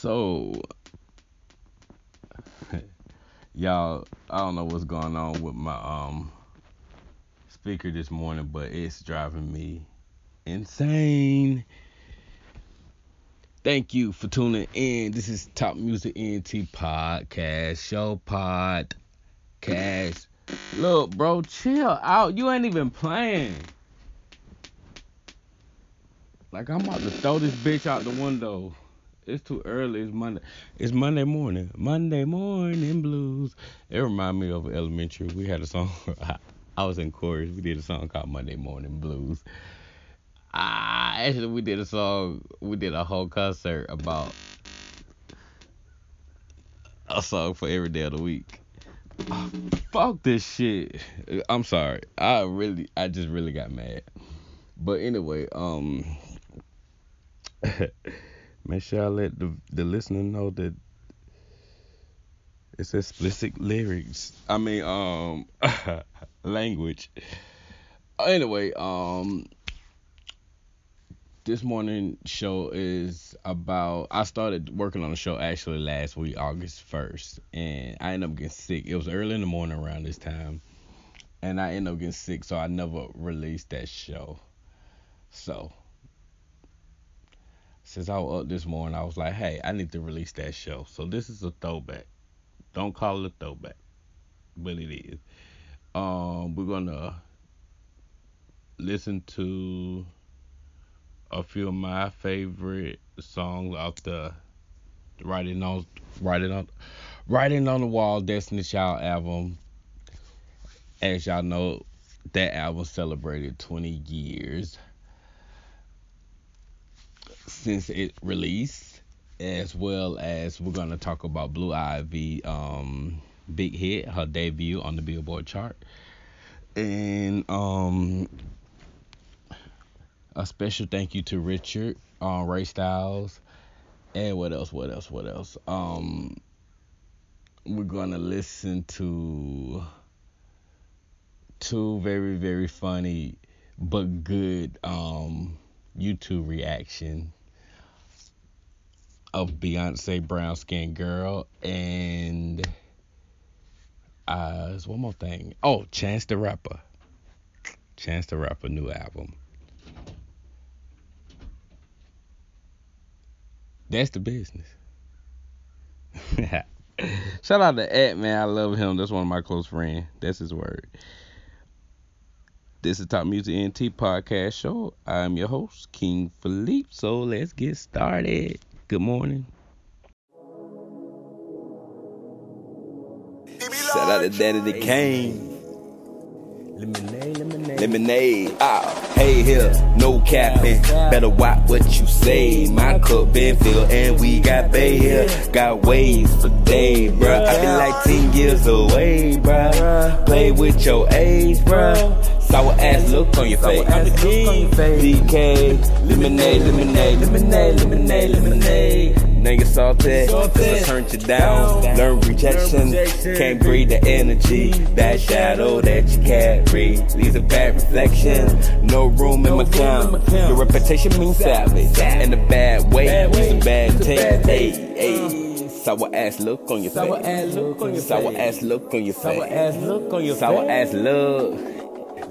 So, y'all, I don't know what's going on with my um speaker this morning, but it's driving me insane. Thank you for tuning in. This is Top Music NT Podcast Show Podcast. Look, bro, chill out. You ain't even playing. Like I'm about to throw this bitch out the window. It's too early. It's Monday. It's Monday morning. Monday morning blues. It remind me of elementary. We had a song. I was in chorus. We did a song called Monday Morning Blues. Ah, actually, we did a song. We did a whole concert about a song for every day of the week. Oh, fuck this shit. I'm sorry. I really, I just really got mad. But anyway, um. Make sure I let the the listener know that it's explicit lyrics. I mean, um, language. Anyway, um, this morning show is about. I started working on the show actually last week, August first, and I ended up getting sick. It was early in the morning around this time, and I ended up getting sick, so I never released that show. So since I was up this morning, I was like, hey, I need to release that show. So this is a throwback. Don't call it a throwback, but it is. Um, we're gonna listen to a few of my favorite songs off the Writing on Writing on Writing on the Wall Destiny Child album. As y'all know, that album celebrated 20 years since it released, as well as we're gonna talk about Blue Ivy, um, big hit, her debut on the Billboard chart, and um, a special thank you to Richard, uh, Ray Styles, and what else? What else? What else? Um, we're gonna listen to two very very funny but good um YouTube reaction of Beyonce Brown Skin Girl and uh there's one more thing. Oh, Chance the Rapper. Chance the Rapper new album. That's the business. Shout out to Ed man, I love him. That's one of my close friends. That's his word. This is Top Music NT Podcast Show. I'm your host, King Philippe. So let's get started. Good morning. Shout out to Daddy the Kane. Lemonade, lemonade. Lemonade, ah, hey here, no capping. Better watch what you say. My cup been filled and we got bay here. Got ways for day, bruh. I been like 10 years away, bruh. Play with your age, bruh. Sour ass look on your face. I'm the king. DK, lemonade, lemonade, lemonade, lemonade, lemonade. Nigga salty, I turned you down. Learn rejection, can't breathe the energy. That shadow that you carry leaves a bad reflection. No room in my town. Your reputation means savage. In a bad way, It's a bad taste. Hey, hey. Uh. Sour ass look on your face. Sour ass look on your face. Sour ass look on your face. Sour ass look on your face. Sour ass look.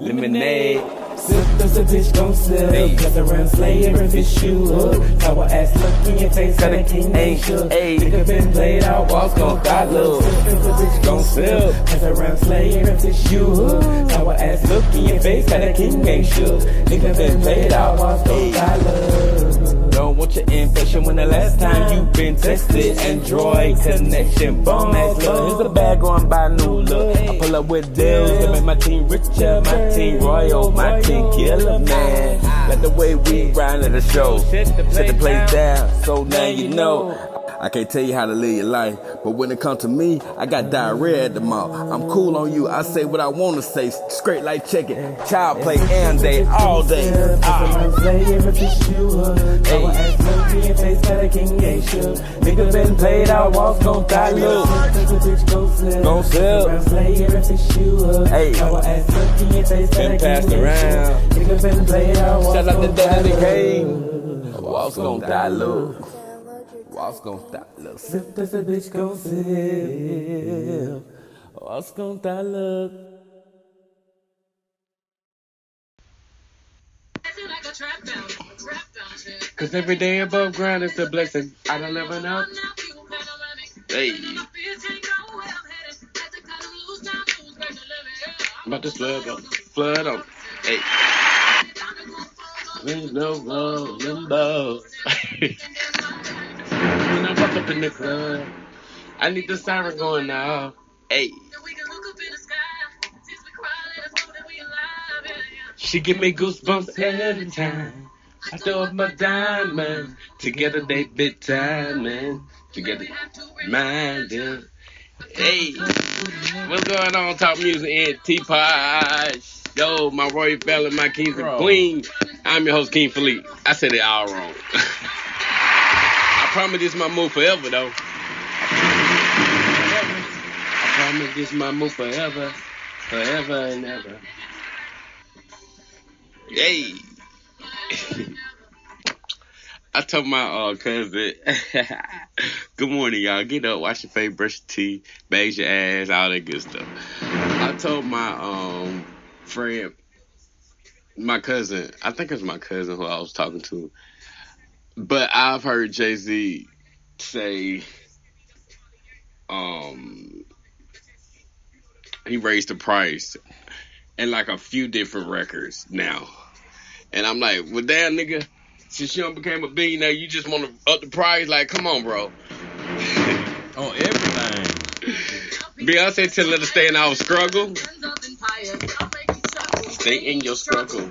Lemonade. Sip, cause a bitch gon' sip. Hey. Cause around slayer if it's you up. Sour ass look in your face, got a king Hey, ain't shook. hey. Nigga been played out, walls gon' die look. Sip, a bitch gon' sip. Cause around slayer if it's you up. Sour ass look in your face, got a king ain't shook. Nigga been played out, walls gon' die look. Don't want your infection when the last time you been tested. Android connection, bum ass look. Here's a bag going by new look. I pull up with deals to make my team richer, my team royal, my team killer, man. Like the way we ride at the show. Set the place down, so now you know. I can't tell you how to live your life, but when it comes to me, I got diarrhea at the mouth. I'm cool on you, I say what I want to say, straight like chicken. Child play and day, all day. Ah. Nigga been played out, walls gon' die look. Gon' up. Hey. Been passed around. Shout out to Daddy. Kane. Walls gon' die look. Walls gon' stop, look. Sip, that's a bitch gon' sip. Walls gon' stop, look. Cause every day above ground is a blessing. I don't ever know. Hey. About to flood on, flood on. Hey. There's no rolling boat. When I walk up in the club, I need the siren going now. Hey. She give me goosebumps every time. I throw up my diamond. Together they bit diamond. Together, mind them. Hey, what's going on? Talk music and Teapot. Yo, my Roy Fella, my kings and queens. I'm your host, King Philippe. I said it all wrong. Promise this my move forever, though. I promise this my move forever, forever and ever. Hey. I told my uh, cousin, good morning, y'all. Get up, wash your face, brush your teeth, bathe your ass, all that good stuff. I told my um friend, my cousin, I think it's my cousin who I was talking to, but I've heard Jay Z say, um, he raised the price and like a few different records now. And I'm like, well, damn, nigga, since you done became a billionaire, you just want to up the price? Like, come on, bro. On everything. Beyonce telling her to stay in our struggle. Stay in your struggle.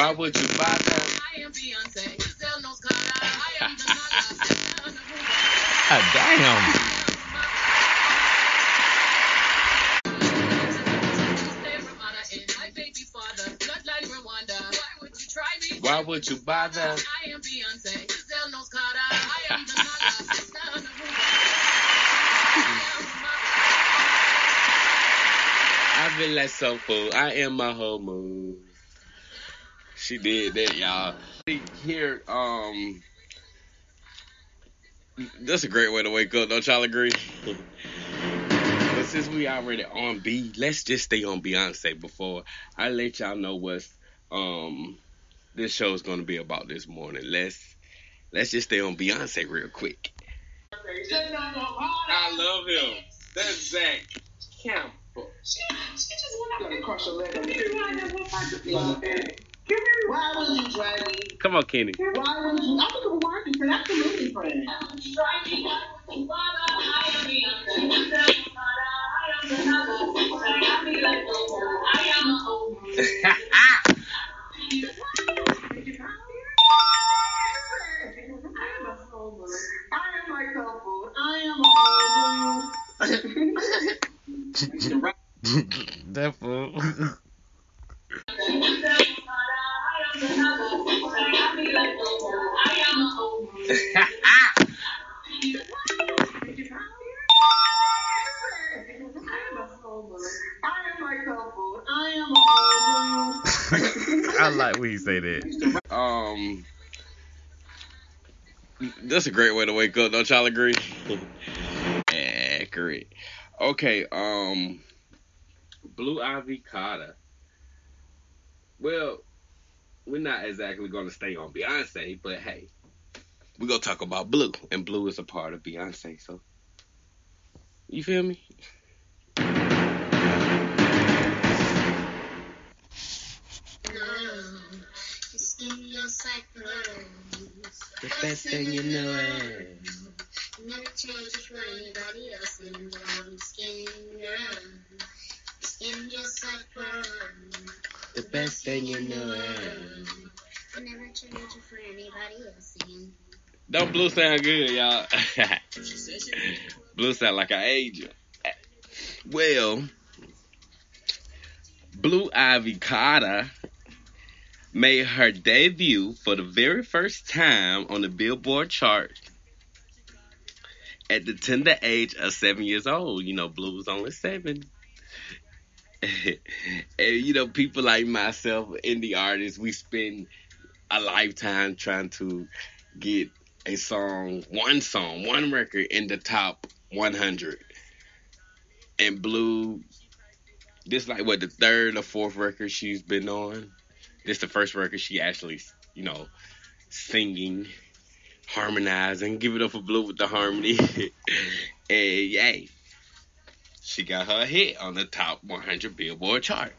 Why would you buy that? I am Beyonce. Sell no God I am the God. Ah, damn. Why would you buy that? I am Beyonce. Sell no God. I am the mother. I feel like so full. I am my whole mood. She did that, y'all. Here, um, that's a great way to wake up. Don't y'all agree? but since we already on B, let's just stay on Beyonce before I let y'all know what's um this show is gonna be about this morning. Let's let's just stay on Beyonce real quick. I love him. That's Zach Campbell. She, she just went out and cross her leg. Maybe why that one fight with Beyonce? Why would you try me? Come on, Kenny. Why would you? I think it was working, friend. Absolutely, friend. I am my comfort. I am a that fool. I like when you say that. um, that's a great way to wake up. Don't y'all agree? Accurate. Okay. Um, Blue Ivy Carter. Well, we're not exactly going to stay on Beyonce, but hey, we're gonna talk about Blue, and Blue is a part of Beyonce. So, you feel me? The best thing you know is. Never change it for anybody else and um, skin um, skin just like pearl. The best thing you know is. Never change it for anybody else and Don't Blue sound good, y'all? Blue sound like an angel. Well, Blue Ivy Carter made her debut for the very first time on the Billboard chart at the tender age of seven years old. You know, Blue was only seven. and you know, people like myself, indie artists, we spend a lifetime trying to get a song, one song, one record in the top 100. And Blue, this like what the third or fourth record she's been on. This the first record she actually, you know, singing, harmonizing. Give it up for Blue with the harmony. and yay, she got her hit on the top 100 Billboard chart.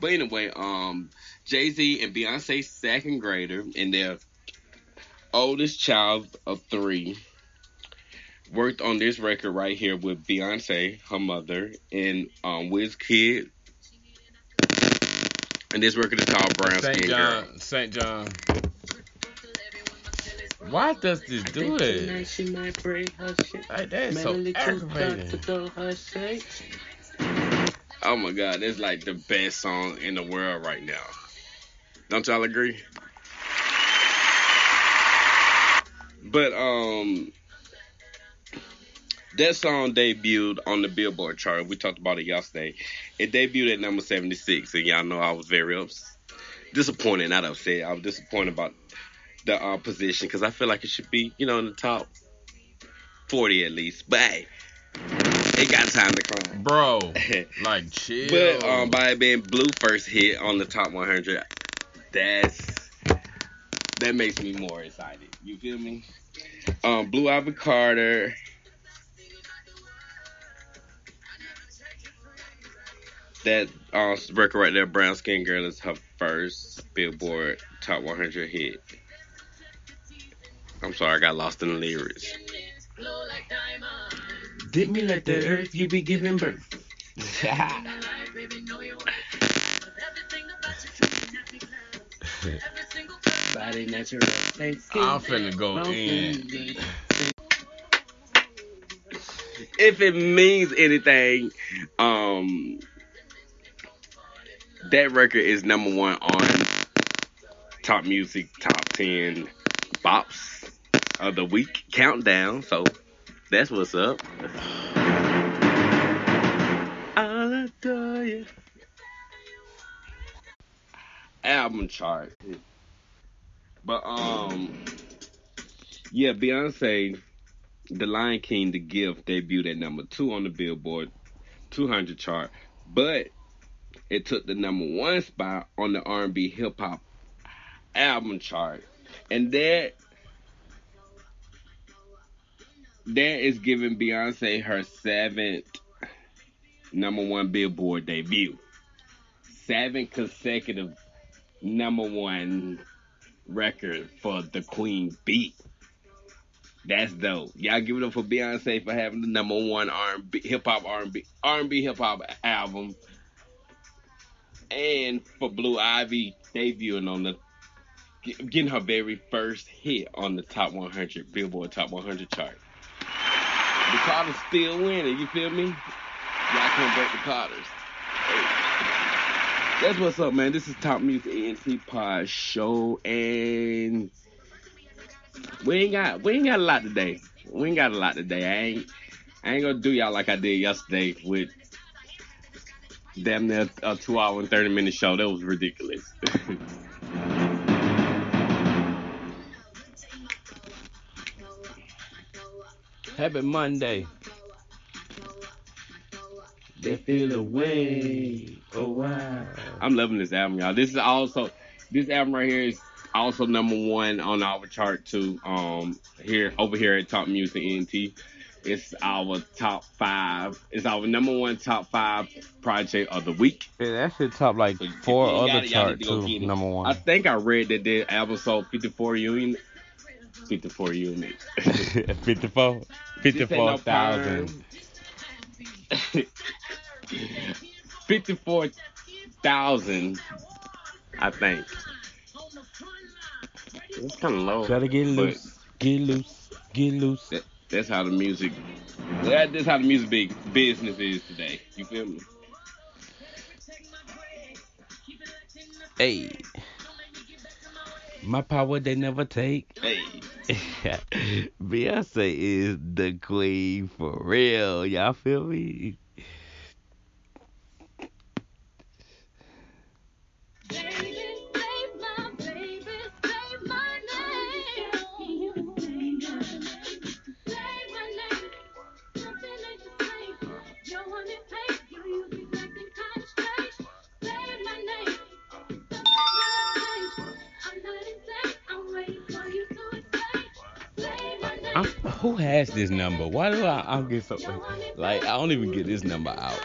But anyway, um, Jay Z and Beyonce second grader and their oldest child of three worked on this record right here with Beyonce, her mother, and um, Wizkid. And this record is called Brown St. Skin Girl. John. St. John. Why does this do it? She might break her shit. Like that's so Melody too dark to aggravating. throw her shade. Oh my god, that's like the best song in the world right now. Don't y'all agree? But um that song debuted on the Billboard chart. We talked about it yesterday. It debuted at number 76, and y'all know I was very ups- disappointed, not upset. I was disappointed about the uh, position because I feel like it should be, you know, in the top 40 at least. But hey, it got time to climb. Bro, like chill. But um, by it being Blue first hit on the top 100, that's that makes me more excited. You feel me? Um, Blue Ivy Carter. That uh, record right there, Brown Skin Girl, is her first Billboard Top 100 hit. I'm sorry, I got lost in the lyrics. Dip me let the earth you be giving birth. Body natural. I'm finna go in. if it means anything, um, that record is number one on top music, top ten bops of the week countdown. So that's what's up. I'll adore you. Album chart, but um, yeah, Beyonce. The Lion King, The Gift, debuted at number two on the Billboard 200 chart, but it took the number one spot on the R&B hip hop album chart, and that that is giving Beyonce her seventh number one Billboard debut, seven consecutive number one record for the Queen Beat. That's dope. Y'all give it up for Beyonce for having the number one R&B hip hop R&B R&B hip hop album, and for Blue Ivy debuting on the getting her very first hit on the top 100 Billboard Top 100 chart. The Carters still winning. You feel me? Y'all can't break the Carters. Hey. That's what's up, man. This is Top Music ENT Pod Show, and we ain't got we ain't got a lot today. We ain't got a lot today. I ain't I ain't gonna do y'all like I did yesterday with damn near a two hour and thirty minute show. That was ridiculous. Happy Monday. They feel away. Oh wow. I'm loving this album, y'all. This is also this album right here is also number one on our chart too. Um, here over here at Top Music NT. It's our top five. It's our number one top five project of the week. Yeah, that shit top like So, four y'all- other y'all chart to go too. get it. Number I think I read that the album sold 54 units. 54 units. 54. 54,000. 54,000, I think. It's kind of low. Gotta get loose. Get loose. Get loose. That, that's how the music. That, that's how the music big business is today. You feel me? Hey. My power they never take. Hey, Beyonce is the queen for real. Y'all feel me? Who has this number? Why do I, I get so like I don't even get this number out?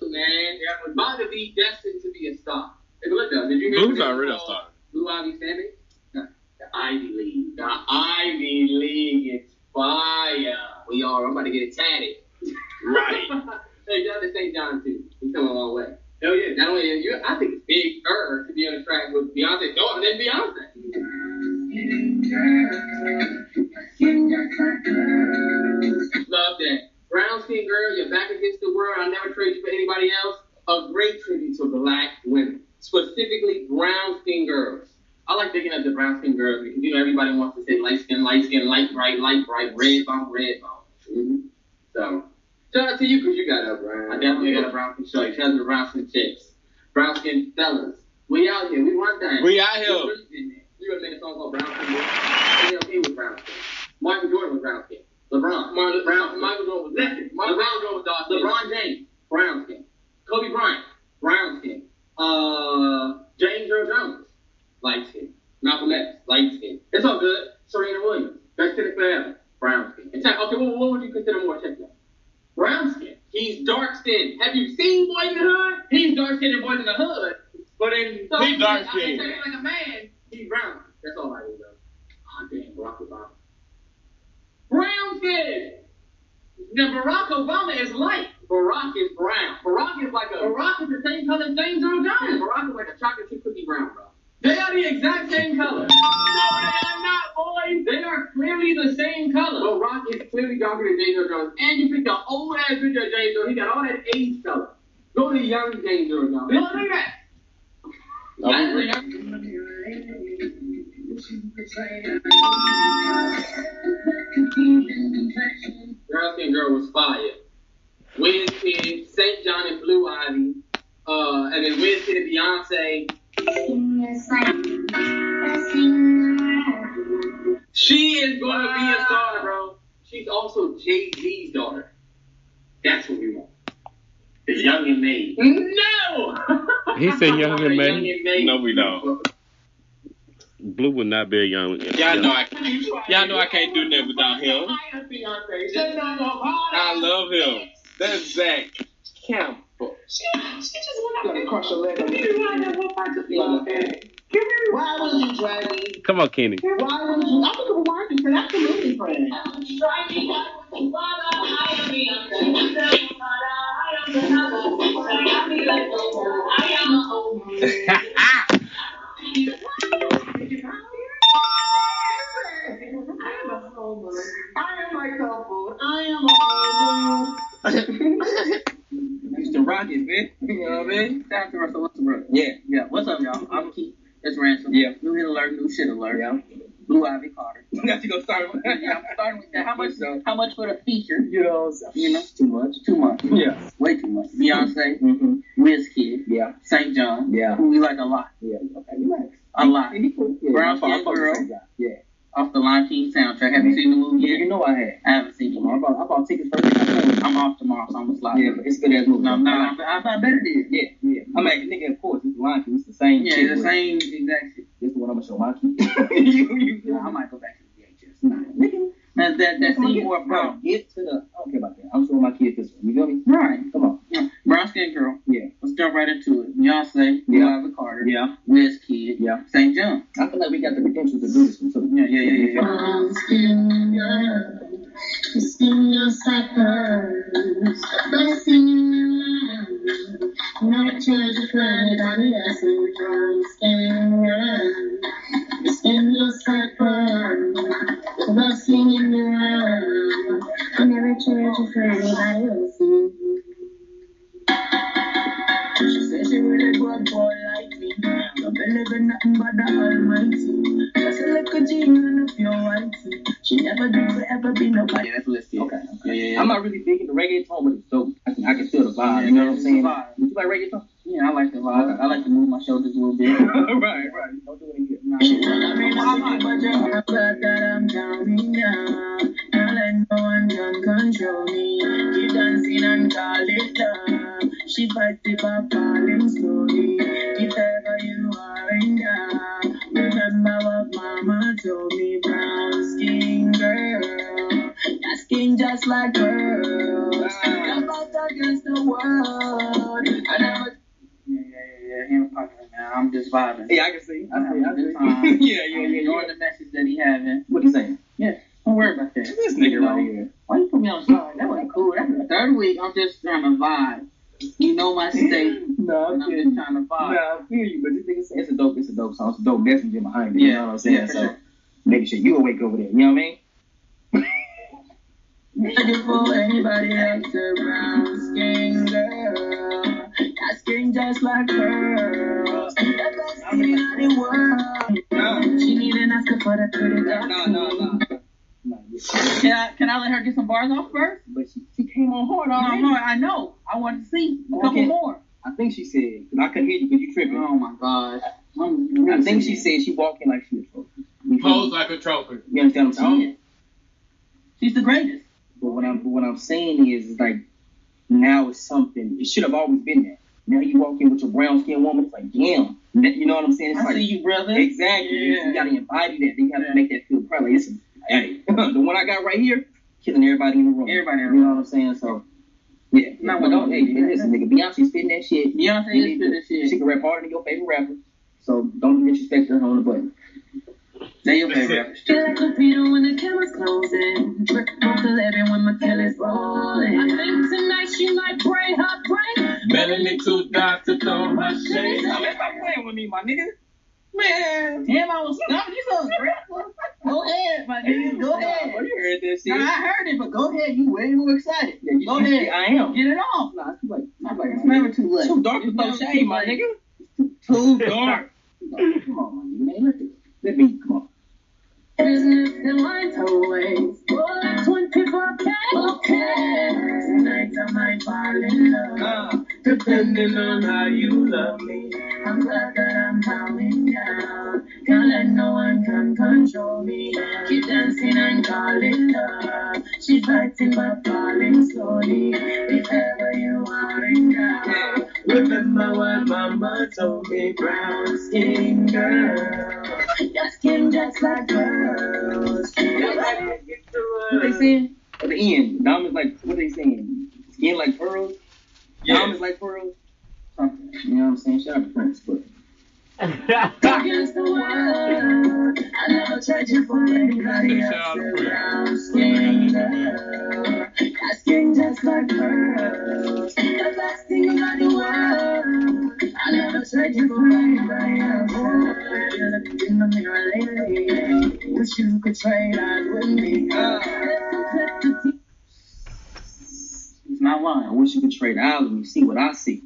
Blue, man. About to be destined to be a star. Hey, look though, did you hear they already a star. Blue Ivy Sandy? The Ivy League. The Ivy League. It's fire. We are. I'm about to get it tatted. Right. hey, to St. John too. He's come a long way. Hell yeah. Not only you, I think it's big er to be on the track with Beyonce's daughter and then Beyonce. Love that. Brown skin girl, you're back against the world. I'll never trade you for anybody else. A great tribute to black women, specifically brown skin girls. I like thinking of the brown skin girls because you know everybody wants to say light skin, light skin, light bright, light bright, red bone, red bone. Mm-hmm. So shout out to you because you got a brown. I definitely got a brown skin shorty. Shout out to brown skin chicks, brown skin fellas. We out here. We want that. We out here. You gonna make a song called Brown Skin? MLK was brown skin. Michael Jordan was brown skin. LeBron. Mar- brown. Michael Jordan was listen. Michael Jordan was dark skin. LeBron James, brown skin. Kobe Bryant, brown skin. Uh, James Earl Jones, light skin. Malcolm X, light skin. It's all good. Serena Williams, best tennis forever, brown skin. Check, okay, well, what would you consider more that? Brown skin. He's dark skinned. Have you seen Boys in the Hood? He's dark skinned in Boys in the Hood. But in so He's dark skinned. like a man. He's brown. That's all I do though. Oh damn, Barack Obama. Brown skin. Now Barack Obama is light. Barack is brown. Barack is like a Barack is the same color as James Earl Jones. Barack is like a chocolate chip cookie brown, bro. They are the exact same color. No, they are not, boys. They are clearly the same color. Barack is clearly darker than James Earl Jones. And you picked an old ass picture of James Earl. He got all that age color. Go to young James Earl Jones. Look at that. That's the young- Brown Girl was fire. Wednesday, St. John and Blue Ivy. Uh, and then Wednesday, Beyonce. She is going to be a star, bro. She's also Jay Z's daughter. That's what we want. The young and made. No! He said young and made? Young and made. No, we don't. Blue would not be a young. Y'all know I, y'all know I can't do nothing without him. I love him. That's Zach Campbell. She, she just went out and crushed her leg. Give me one that one part to Beyonce. Give me Why would you drag me? Come on, Kenny. Why would you? I think of a word I am a homo. I am a couple. I am a homo. Used to rock man. You know what I mean? Shout out to Russell Westbrook. Yeah, yeah. What's up, y'all? I'm Keith. It's Ransom. Yeah. New hit alert, new shit alert. Yeah. Blue Ivy Carter. Got to go start with Yeah, I'm starting with that. How much so, how much for the feature? You know, so. you know? Too much. Too much. Yeah. Way too much. Mm-hmm. Beyonce. Mm-hmm. Wizkid. Yeah. St. John. Yeah. Who we like a lot. Yeah. Okay, relax. A lot. He. Yeah, Brown Skin Girl. Yeah. Off the Lion King soundtrack. Have you seen the movie yet? You know I have. I haven't seen it. I bought, I bought tickets for it. I'm off tomorrow, so I'm gonna slide. Yeah, but it's good as movie. No, no, I, I, I bet it is. Yeah, yeah. I mean, nigga, of course, it's Lion King. It's the same. Yeah, the same exact shit. This is what I'm gonna show my kid. you, you, I might go back to the VHS. Nah, nigga. That that that scene more bro. Get to the. I don't care about that. I'm showing my kids this one. You feel me? Right. Come on. Yeah. Brown skin girl. Yeah. Let's jump right into it. Beyonce. Yeah. Ivy Carter. Yeah. Wizkid. Yeah. St. John. I feel like we got the potential to do this one too. Yeah, yeah, yeah, yeah. yeah. Girl, your in the world. Not change for. Brown skin girl, your skin hers. The best thing in the world. Never change for anybody else. Really good boy like me. Don't believe in nothing but the Almighty. Just a little genie and a pure white. She never do ever be nobody. Yeah, that's what it's Okay. Yeah, yeah, yeah. I'm not really big into reggaeton, but it's dope. I can, I can feel the vibe. you know what I'm saying? Would you like reggaeton? Yeah, I like the vibe. I like to move my shoulders a little bit. right, right. Don't do it in here. Nah. I mean, I'm but you're that I'm counting down. Now let no one can control me. Keep dancing and call it love. She fights the by falling slowly. If ever you are in doubt, remember what mama told me. Brown skin girl, that skin just like girls. Come out against the world. I never. Yeah, yeah, yeah, yeah. Him popping now. I'm just vibing. Yeah, I can see. I see. I see. Time. yeah, yeah, yeah. Enjoying the message that he having. What he saying? Yeah. Don't worry about that. This nigga right here. Why you put me on side? That wasn't cool. That's the third week. I'm just trying to vibe. You know my state. no, I'm, I'm just trying to vibe. No, I feel you, but this nigga said it's a dope, it's a dope song. It's a dope messenger behind it. Yeah, you know what I'm saying? Yeah, so sure you awake over there. You know what I mean? For anybody else around skin girl. That skin just like pearls. The best thing in the world. No. She need an Oscar for the pretty girl. No, no, no. Can I, can I let her get some bars off first? But she, she came on hard already. No, no, I know. I wanted to see a couple more. I think she said, because I couldn't hear you because you tripping. Oh my gosh. i I think she said she walking like she a trophy. Pose like a trophy. You understand what I'm oh. saying? She's the greatest. But what I'm, but what I'm saying is, is like, now it's something. It should have always been there. Now you walk in with your brown skinned woman, it's like, damn. You know what I'm saying? It's I like, see you, brother. Exactly. Yeah. You gotta embody that. You gotta yeah. make that feel proud. Like, it's, hey, the one I got right here, killing everybody in the room. Everybody in the room. You know what I'm saying? So, yeah. No, but don't, hey, listen, nigga, Beyonce spitting that shit. Beyonce is spitting that shit. She can rap harder than your favorite rapper. So don't disrespect her on the button. They your favorite rapper. Feel like a Peter when the camera's closing. Drip off the living when my killer's rolling. I think tonight she might break her brain. Melanie two dots to throw her shade. Now let's stop playing with me, my nigga. Man, damn, I was stumped. You so grateful. Go ahead, my nigga. Go ahead. You heard that shit. Nah, I heard it, but go ahead. You way more excited. Yeah, you, go you, ahead. I am. Get it off. Nah, it's too late. It's, like, it's never too late. Too dark to throw shade, my nigga. Too dark. Come on, my nigga. Let me, come on. Business and lines always. Roll like 24K. Okay. Tonight I might fall in love. Uh, depending on how you love me. I'm glad that I'm calming down. Can't let no one can control me. Keep dancing and call it love. She's fighting but falling slowly. If ever you are in doubt, remember what mama told me. Brown skin girl. Your skin just like girls. What they saying? At the end, diamonds like what they saying? Skin like pearls. Yeah. Diamonds like pearls. You know what I'm saying? Shout out to Prince, but. Against the world, I never tried you for anybody else your skin just like pearls. The best thing about the world. I never tried you for anybody else. In the mirror lately. Wish you could trade eyes with me. Not lying. I wish you could trade eyes with me, see what I see.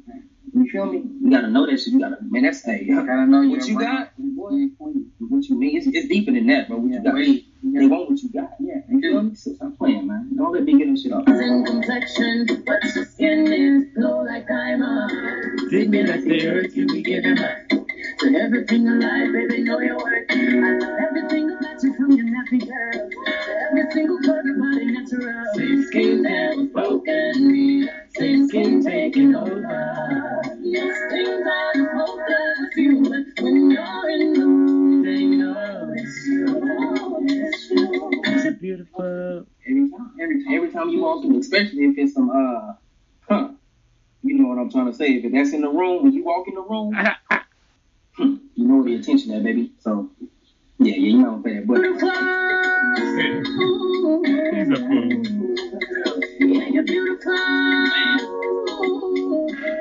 You feel me? You gotta know that shit. You gotta, man. That's hey, You gotta know what you got. What you mean? It's, it's deeper than that, bro. What you got? Wait. They want what you got. Yeah. You feel me? So stop playing, man. Don't let me get this shit off. complexion, but your skin is glow like diamond. Dig me like the earth you be giving back. To everything alive, baby, know your worth. I love everything about you from your nappy girl. Every single part of body natural. Same skin never broken. Same skin taking over. Yes, things are hopeless with you, but when you're in the mood, they know it's you. It's you. It's beautiful. Every time, every every time you walk in, especially if it's some uh, huh, you know what I'm trying to say. If that's in the room, when you walk in the room, hmm, you know the attention there, baby. So yeah, yeah, you know what I'm saying. But He's a fool. Yeah, you're beautiful.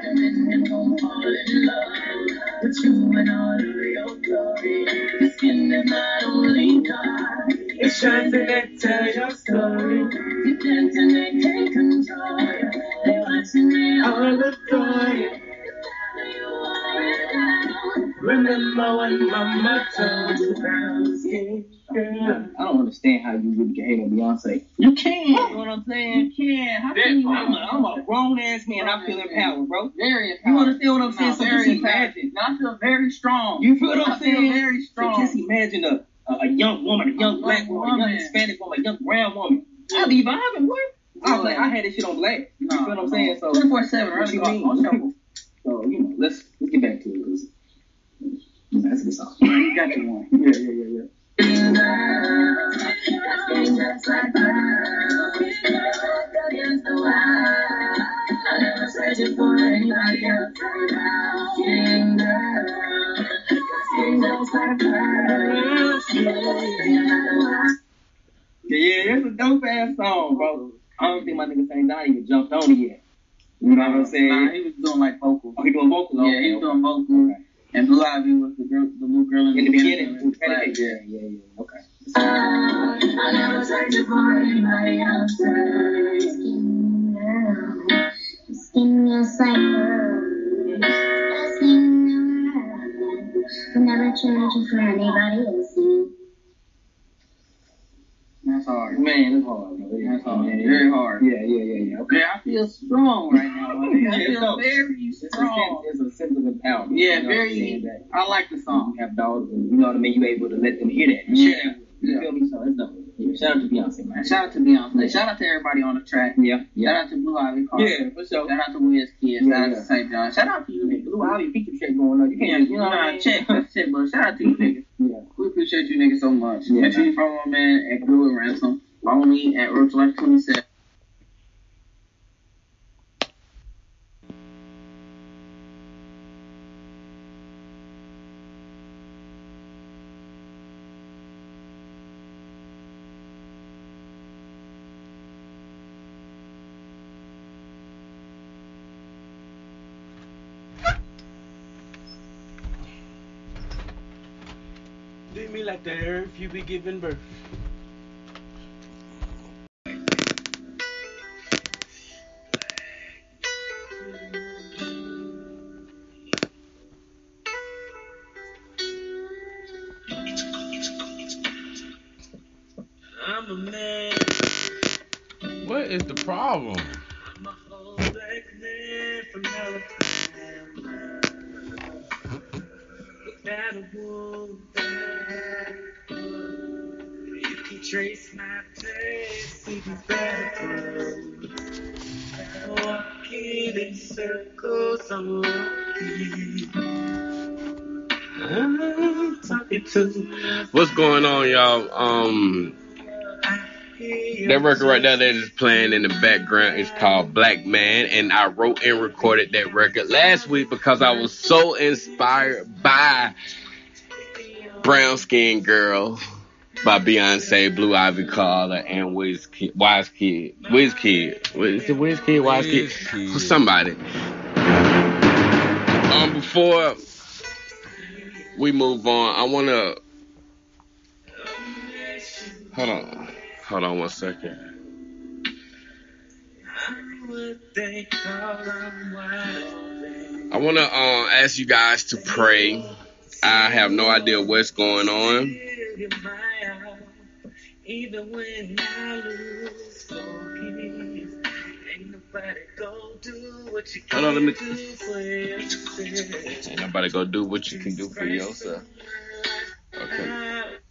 And then I'm gonna fall in love with you and all of your glory. Your skin is not only dark, It shines and it tells your story. you dance and they can't control you. They watching me all All adore you. you are down. Remember when mama told you brown skin girl. I don't understand how you really can hate on Beyonce. You can. You know what I'm saying? You can. How can you? I'm a, I'm a ass man. I feel empowered, bro. Very You empowered. understand what I'm saying? No, so just imagine. No, I feel very strong. You feel what I'm saying? very So strong. just imagine a, a, a young woman, a young A black young woman, a young. Hispanic woman, a young brown woman. I be vibing, boy. I was like, I had this shit on black. You feel what I'm saying? So, 24 7, what early you mean? on Never changing for anybody else. That's hard. Man, that's hard, bro. That's hard. Yeah, yeah, Very hard. Yeah, yeah, yeah, yeah. Okay. Yeah, I feel strong right now. I feel very strong. it's a sense of empowerment. Yeah, you know what I'm saying? very. I like the song. you have dogs, and you know what I mean. You able to let them hear that. Yeah. share that. You feel me? So it's dope. Yeah, shout out to Beyonce, man. Shout out to Beyonce. Shout out to everybody on the track. Yeah, Shout out to Blue Ivy Carter. yeah, for sure. Shout out to Wiz Kid. Yeah, Shout out yeah. to St. John. Shout out to you niggas. Blue Ivy feature check going on. You can't, you know what I mean? Check, that's shit, but shout out to you niggas. Yeah. We appreciate you niggas so much. Yeah, Make sure you follow my man at Blue and Ransom. Follow me at Roach Life 27. The earth you be giving birth. I'm a man. What is the problem? Trace my in circles, What's going on, y'all? Um, that record right there that is playing in the background is called Black Man, and I wrote and recorded that record last week because I was so inspired by Brown Skin Girl by Beyonce, Blue Ivy Carter, and Wizkid, Wise Kid, Wizkid, is it Wizkid, Wise Kid, Kid. somebody. Um, before we move on, I wanna hold on, hold on one second. I want to uh, ask you guys to pray. I have no idea what's going on. Even when I lose focus, ain't nobody gonna do what you Hold on, let me- can do for yourself. Ain't nobody gonna do what you can do for yourself. Okay,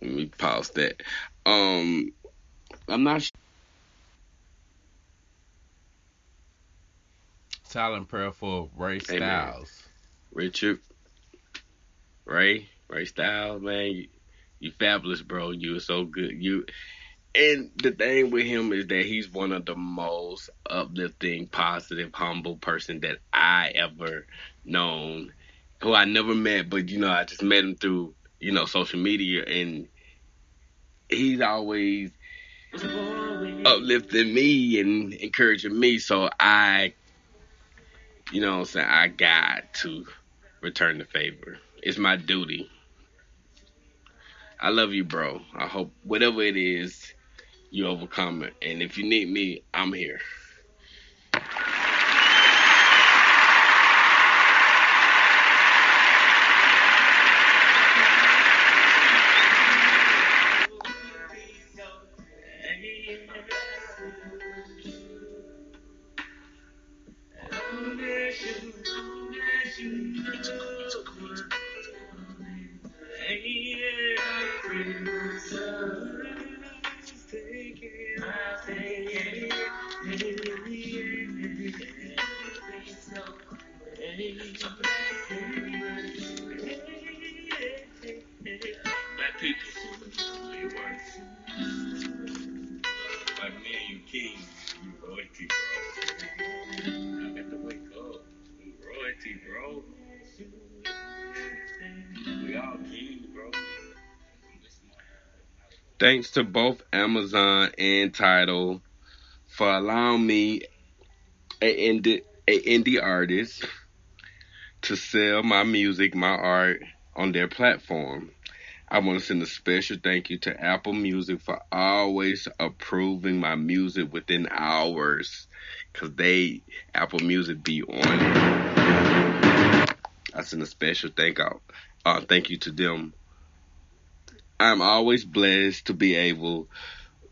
let me pause that. Um, I'm not. Sh- Silent prayer for Ray Amen. Styles. Richard, Ray, Ray Styles, man, you, fabulous, bro. You are so good. You, and the thing with him is that he's one of the most uplifting, positive, humble person that I ever known. Who I never met, but you know, I just met him through you know social media, and he's always uplifting me and encouraging me. So I, you know, I'm saying I got to return the favor. It's my duty. I love you, bro. I hope whatever it is, you overcome it. And if you need me, I'm here. Thanks to both Amazon and Tidal for allowing me, a indie, a indie artist, to sell my music, my art on their platform. I want to send a special thank you to Apple Music for always approving my music within hours. Cause they Apple Music be on it. I send a special thank out uh, thank you to them. I'm always blessed to be able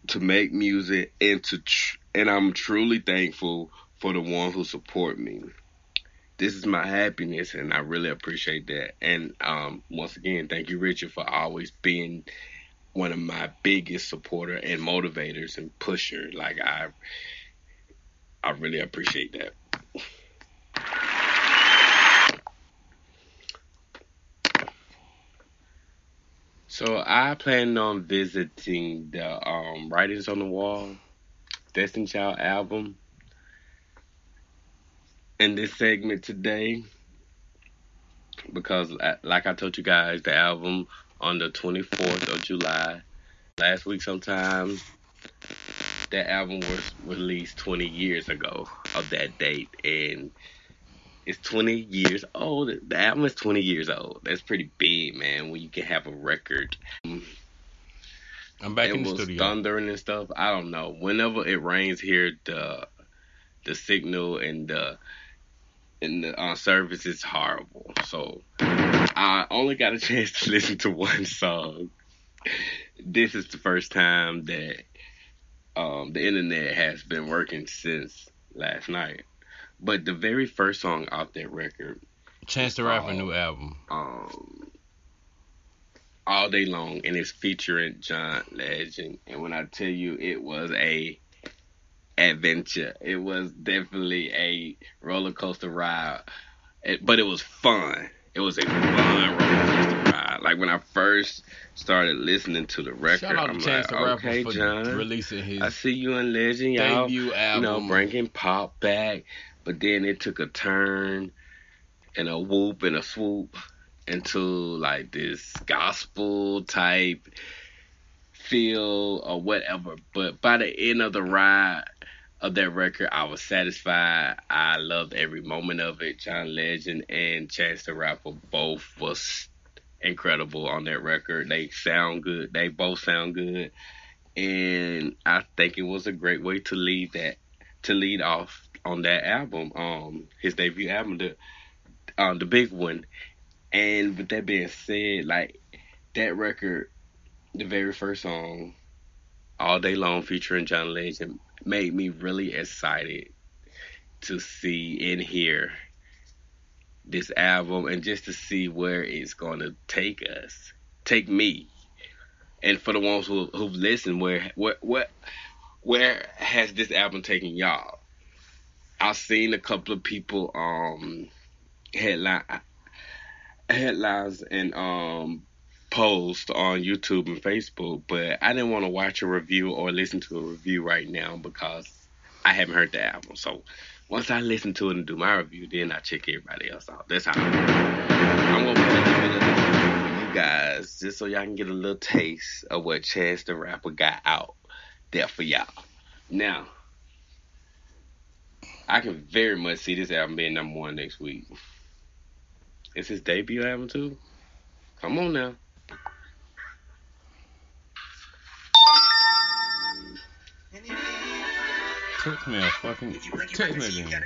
to make music and to tr- and I'm truly thankful for the ones who support me. This is my happiness and I really appreciate that. And um, once again, thank you Richard for always being one of my biggest supporter and motivators and pusher. Like I I really appreciate that. So I plan on visiting the um, Writings on the Wall, Destiny Child album in this segment today because, uh, like I told you guys, the album on the 24th of July last week sometime. That album was released 20 years ago of that date, and it's 20 years old. The album is 20 years old. That's pretty big, man. When you can have a record. I'm back it in the was studio. thundering and stuff. I don't know. Whenever it rains here, the the signal and the and the uh, service is horrible. So I only got a chance to listen to one song. This is the first time that um, the internet has been working since last night. But the very first song off that record, Chance the Rapper new album. um, all day long, and it's featuring John Legend. And when I tell you, it was a adventure. It was definitely a roller coaster ride, it, but it was fun. It was a fun roller coaster ride. Like when I first started listening to the record, Shout out I'm to like, the Rapper okay, for John, releasing his I see you in Legend, y'all. debut You album. know, bringing pop back, but then it took a turn and a whoop and a swoop into like this gospel type feel or whatever. But by the end of the ride of that record, I was satisfied. I loved every moment of it. John Legend and Chance the Rapper both was incredible on that record. They sound good. They both sound good. And I think it was a great way to lead that to lead off on that album, um, his debut album, the um, the big one. And with that being said, like that record, the very first song, All Day Long featuring John Legend, made me really excited to see and hear this album and just to see where it's gonna take us, take me. And for the ones who who've listened, where where where where has this album taken y'all? I've seen a couple of people um headline headlines and um post on YouTube and Facebook, but I didn't want to watch a review or listen to a review right now because I haven't heard the album. So once I listen to it and do my review, then I check everybody else out. That's how I'm gonna you guys, just so y'all can get a little taste of what Chance the Rapper got out there for y'all. Now, I can very much see this album being number one next week. It's his debut album too. Come on now. Text me a fucking text me again.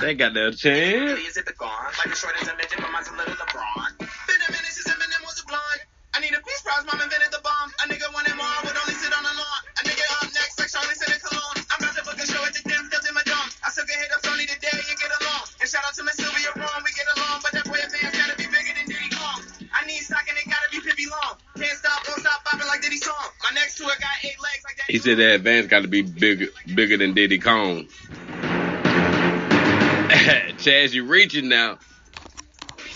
They got that chance. He said that advance got to be bigger, bigger than Diddy Kong. Chaz, you reaching now.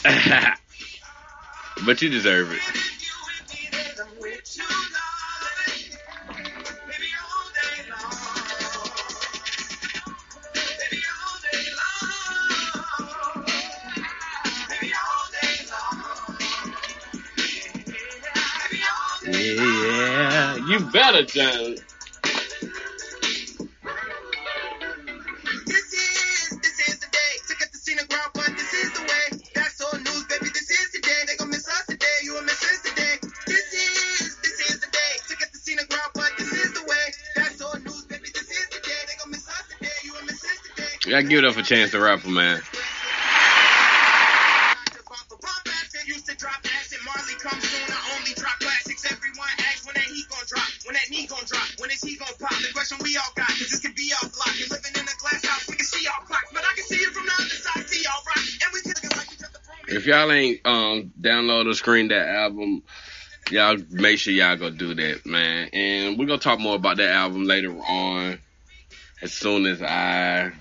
but you deserve it. Rock, and we can look like each other from If y'all ain't um download or screen that album, y'all make sure y'all go do that, man. And we're gonna talk more about that album later on, as soon as I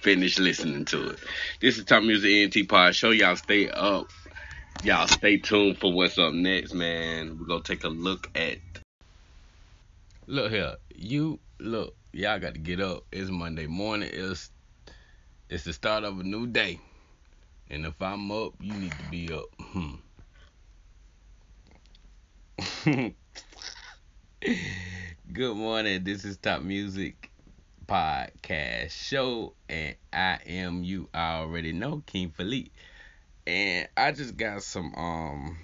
finish listening to it. This is Top Music ENT Pod Show. Y'all stay up. Y'all stay tuned for what's up next, man. We're gonna take a look at Look here, you look. Y'all got to get up. It's Monday morning. It's it's the start of a new day, and if I'm up, you need to be up. Hmm. Good morning. This is Top Music Podcast Show, and I am you already know King Philippe, and I just got some um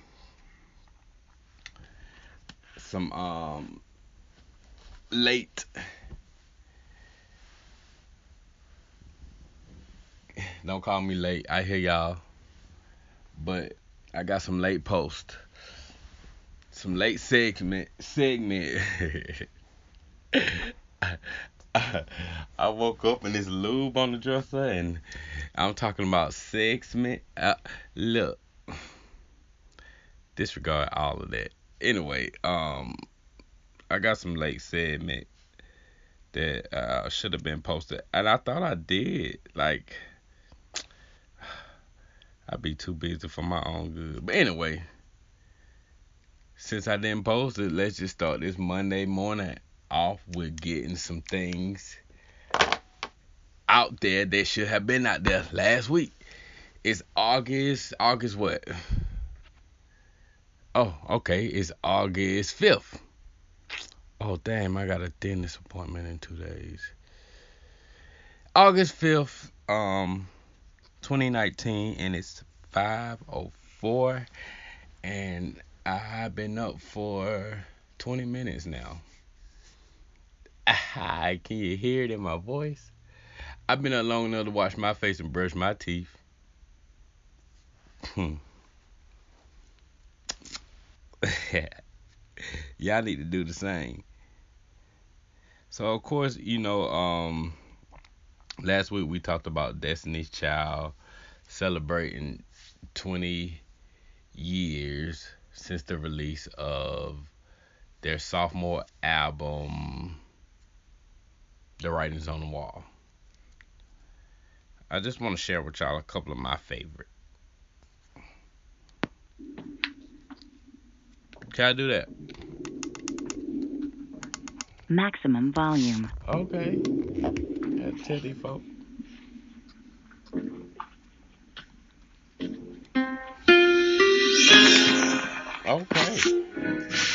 some um late don't call me late i hear y'all. But i got some late post. Some late segment segment woke up and there's lube on the dresser and I'm talking about segment. Uh, look, disregard all of that. Anyway, um, I got some late segment that uh, should have been posted, and I thought I did. Like, I'd be too busy for my own good. But anyway, since I didn't post it, let's just start this Monday morning off with getting some things out there that should have been out there last week. It's August, August what? Oh, okay, it's August 5th. Oh, damn, I got a dentist appointment in two days. August 5th, um, 2019, and it's 5.04, and I've been up for 20 minutes now. Can you hear it in my voice? I've been up long enough to wash my face and brush my teeth. Hmm. Y'all need to do the same. So of course, you know, um last week we talked about Destiny's Child celebrating 20 years since the release of their sophomore album The Writings on the Wall. I just want to share with y'all a couple of my favorite. Can I do that? Maximum volume. Okay. At Teddy folk. Okay.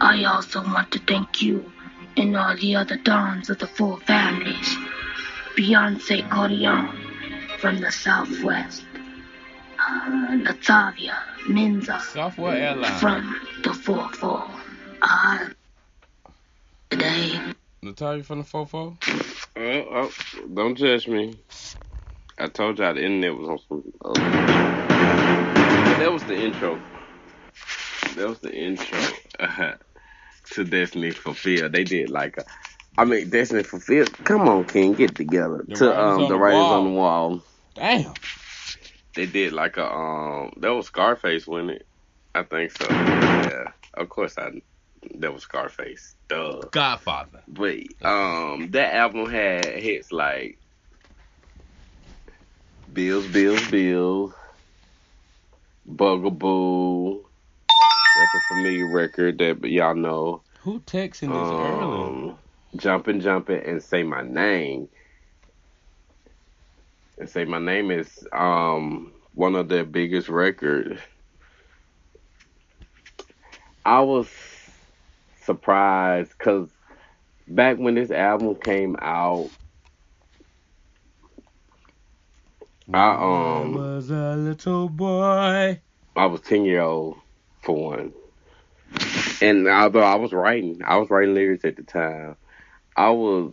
I also want to thank you and all the other dons of the four families. Beyonce Corleone from the Southwest. Uh, Latavia Minza from the 4-4. Uh, today, Natalia from the Fofo? Oh, oh, don't judge me. I told y'all the internet was on some. Uh, that was the intro. That was the intro to Destiny Fulfilled. They did like a. I mean, Destiny Fulfilled. Come on, King, get together. The to um, the writings Wall. on the wall. Damn. They did like a um. That was Scarface, wasn't it? I think so. Yeah, of course I. That was Scarface. Duh. Godfather. But um, that album had hits like Bills, Bills, Bills, Bugaboo. That's a familiar record that y'all know. Who texting this early? Um, Jumping, Jumping, and Say My Name. And Say My Name is um one of their biggest records. I was surprised because back when this album came out, I um I was a little boy. I was ten year old for one, and although I was writing, I was writing lyrics at the time. I was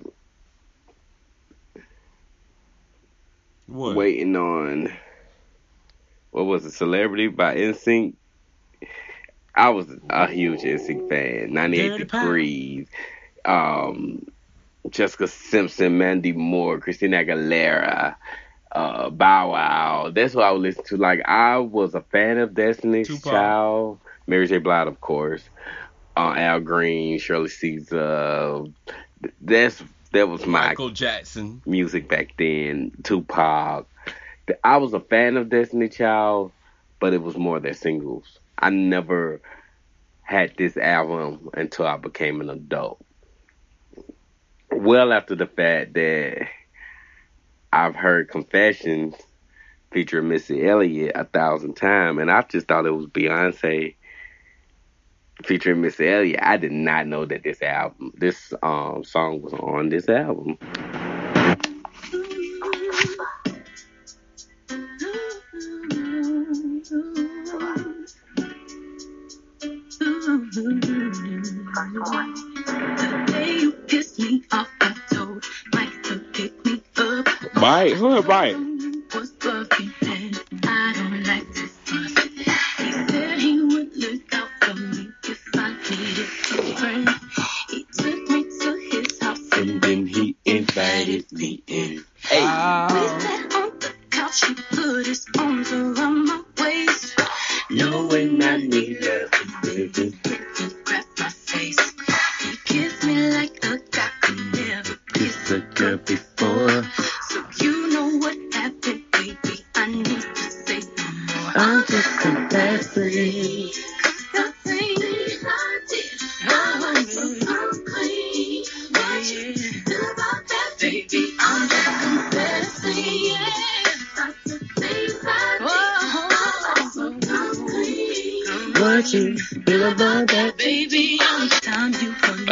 What? waiting on what was it, Celebrity by NSYNC. I was a huge NSYNC fan. Ninety Eight Degrees, um, Jessica Simpson, Mandy Moore, Christina Aguilera, uh, Bow Wow. That's what I would listen to. Like I was a fan of Destiny's Tupac. Child, Mary J. Blige, of course, uh, Al Green, Shirley Caesar. That's that was my Michael Jackson. music back then, Tupac. I was a fan of Destiny Child, but it was more their singles. I never had this album until I became an adult. Well after the fact that I've heard Confessions featuring Missy Elliott a thousand times, and I just thought it was Beyonce featuring Missy Elliott. I did not know that this album, this um song was on this album. The day you pissed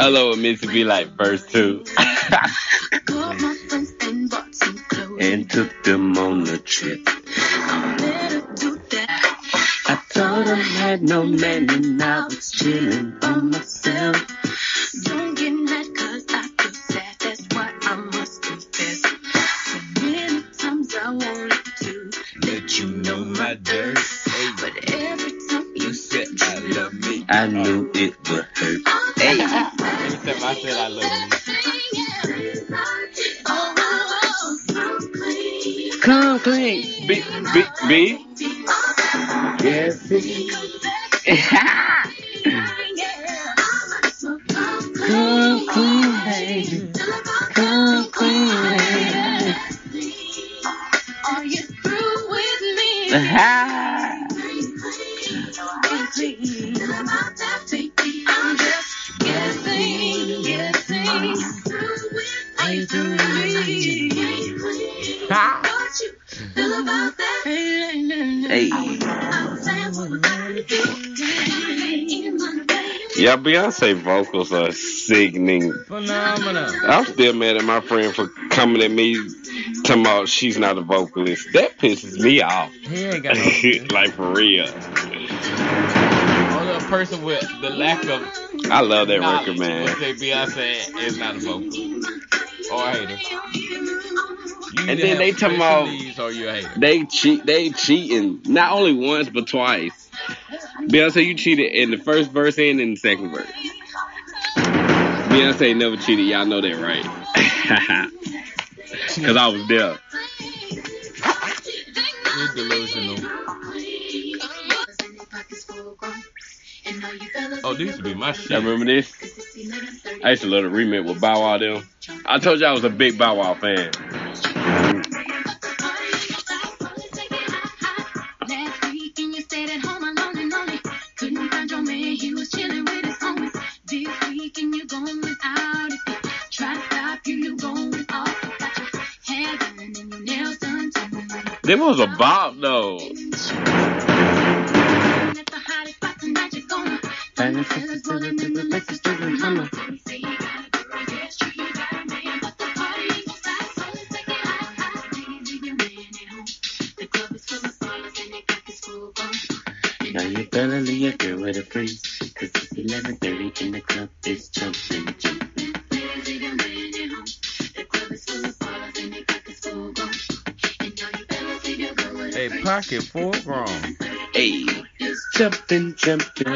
love when Missy be like verse two. Called my friends and bought some clothes. and took them on a trip. Better do that. I told him I had no man and I B, vocals are sickening. Phenomenal. I'm still mad at my friend for coming at me talking about she's not a vocalist. That pisses me off. He ain't got no. like for real. Only a person with the lack of I love that record, man. would say Beyonce is not a vocalist or a hater. You And then they talking about- needs or you're a hater. They cheat. They cheating not only once but twice. Beyonce, you cheated in the first verse and in the second verse. Beyonce never cheated. Y'all know that, right? Cause I was there. You're delusional. Oh, this used to be my shit. Y'all remember this? I used to love the remix with Bow Wow them. I told you I was a big Bow Wow fan. They was a full gun. Now you better leave your girl with a. A pocket full. Hey. Jumping, jumping.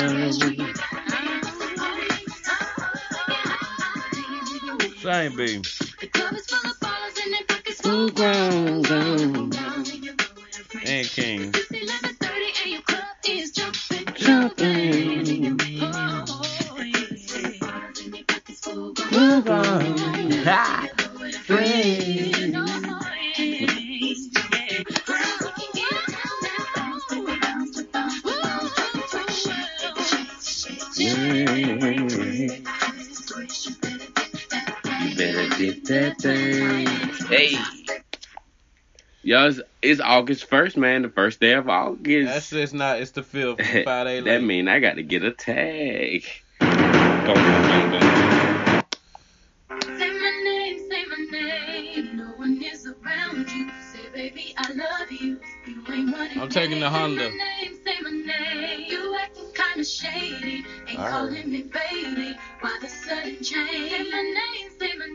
Same, baby. The club is full of ballers and they got this Full grown, grown. And King. It's 11:30 and your club is jumping. Jumping. Yeah. Full grown. Ha! Free. You that thing. Hey. Y'all, it's, it's August 1st, man. The first day of August. That's just not. It's the fifth. Five day that late. mean I got to get a tag. Boom, boom, boom, boom. Say my name, say my name. No one is around you. Say, baby, I love you. You ain't running. I'm taking the Honda. Say my name, say my name. You acting kinda shady. Ain't I calling me baby. Why the sudden change?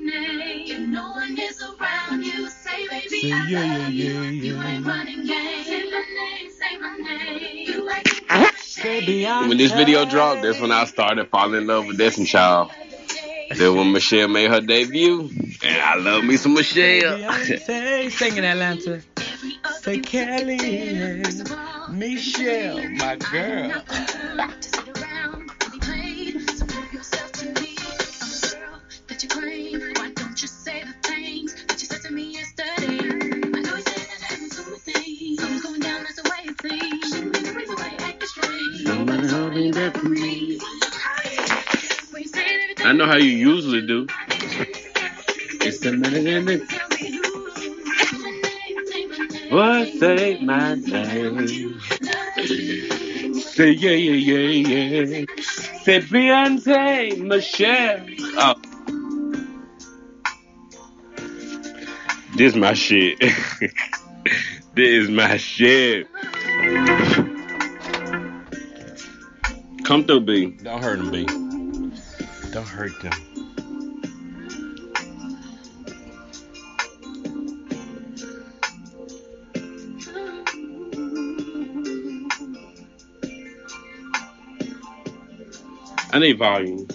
Say my name, say my name. If no one is around you, say, baby, Say I yeah, love yeah, you. yeah, You yeah. ain't running game. Say my name, say my name. You acting kinda shady. When this video dropped, that's when I started falling in love with Destiny Child. Then when Michelle made her debut, and I love me some Michelle. Beyonce singing Atlanta. Say Kelly, Michelle, my girl. except for me. I know how you usually do. It's a minute and a What say my name? Say yeah, yeah, yeah, yeah. Say Beyonce, Michelle. Oh. This my shit. this is my shit. Come through, B. Don't hurt him, B. Don't hurt them. I need volume.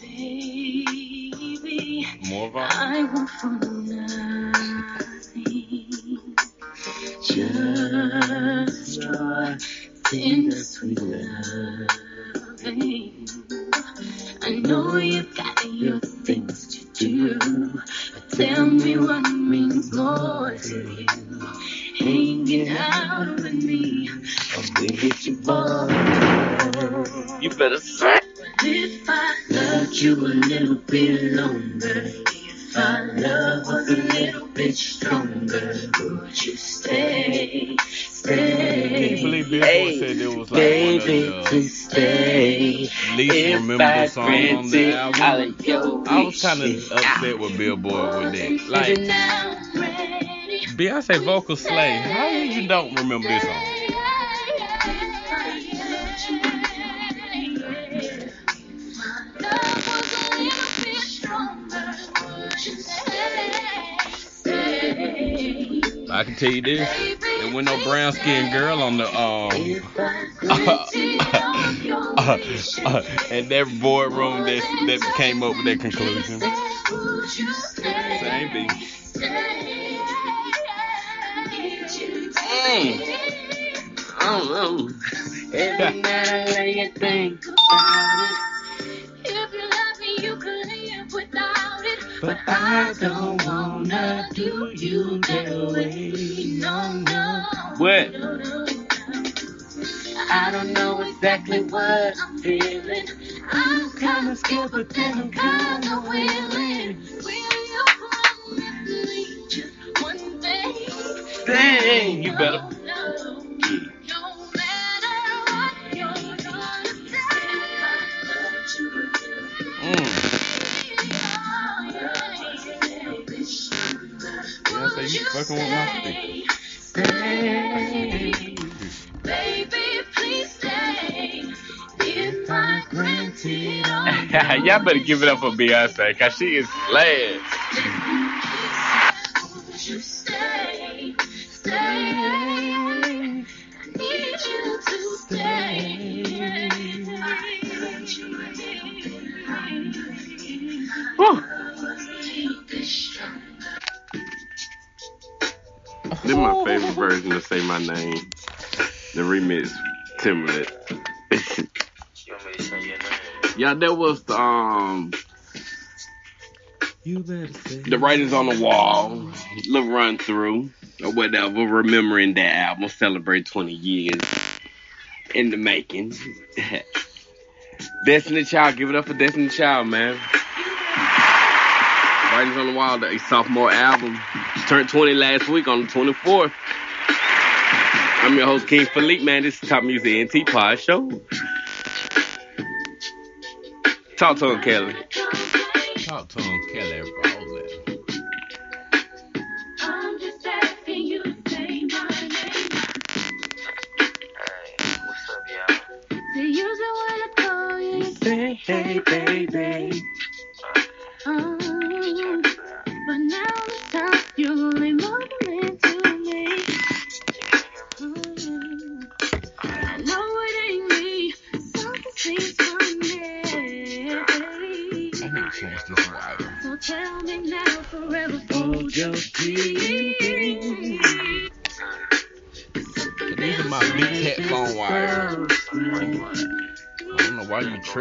Rememberable I songs on the granted all album? I was kind of upset with Billboard with that. Like, now I'm ready. Beyonce vocal slay. How you don't remember this song? I can tell you this. There was no brown skinned girl on the um in that boardroom that that came up with that conclusion. Same thing. Mm. I don't. Every night I lay and think about it. If you love me, you could live without it. But I don't wanna do you that way. No, no. What? I don't know exactly what I'm feeling. I'm kinda scared, but then I'm kinda willing. Will you promise me just one day? Dang, you better. Beyonce, mm. you fucking with my Y'all better give it up for Beyonce, cause she is stay. This my favorite version of Say My Name. The remix, Timberlake. Yeah, that was the, um the writings on the wall, little run through or whatever, remembering that album, celebrate 20 years in the making. Destiny Child, give it up for Destiny Child, man. Writings on the Wall, the sophomore album, turned 20 last week on the 24th. I'm your host, King Philippe, man. This is Top Music NT Pod Show. Talk to him, Kelly. Talk to him, Kelly Rowland. I'm just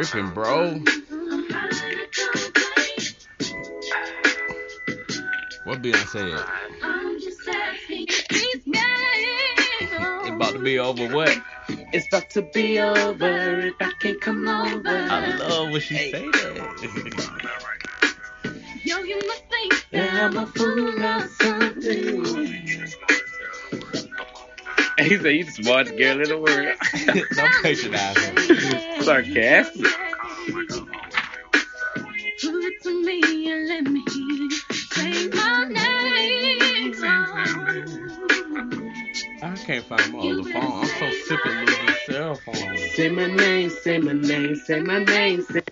tripping, bro. What Beyonce at? I'm just asking you. It about to be over what? It's about to be over if I can't come over. I love when she say that. Yo, you must think that I'm a fool or something. He said you the smartest girl in the world. Don't patronize him. Sarcastic. Prove it to me and let me hear you say my name. I can't find my other phone. I'm so sick of losing cell phones. Say my name, say my name, say my name, say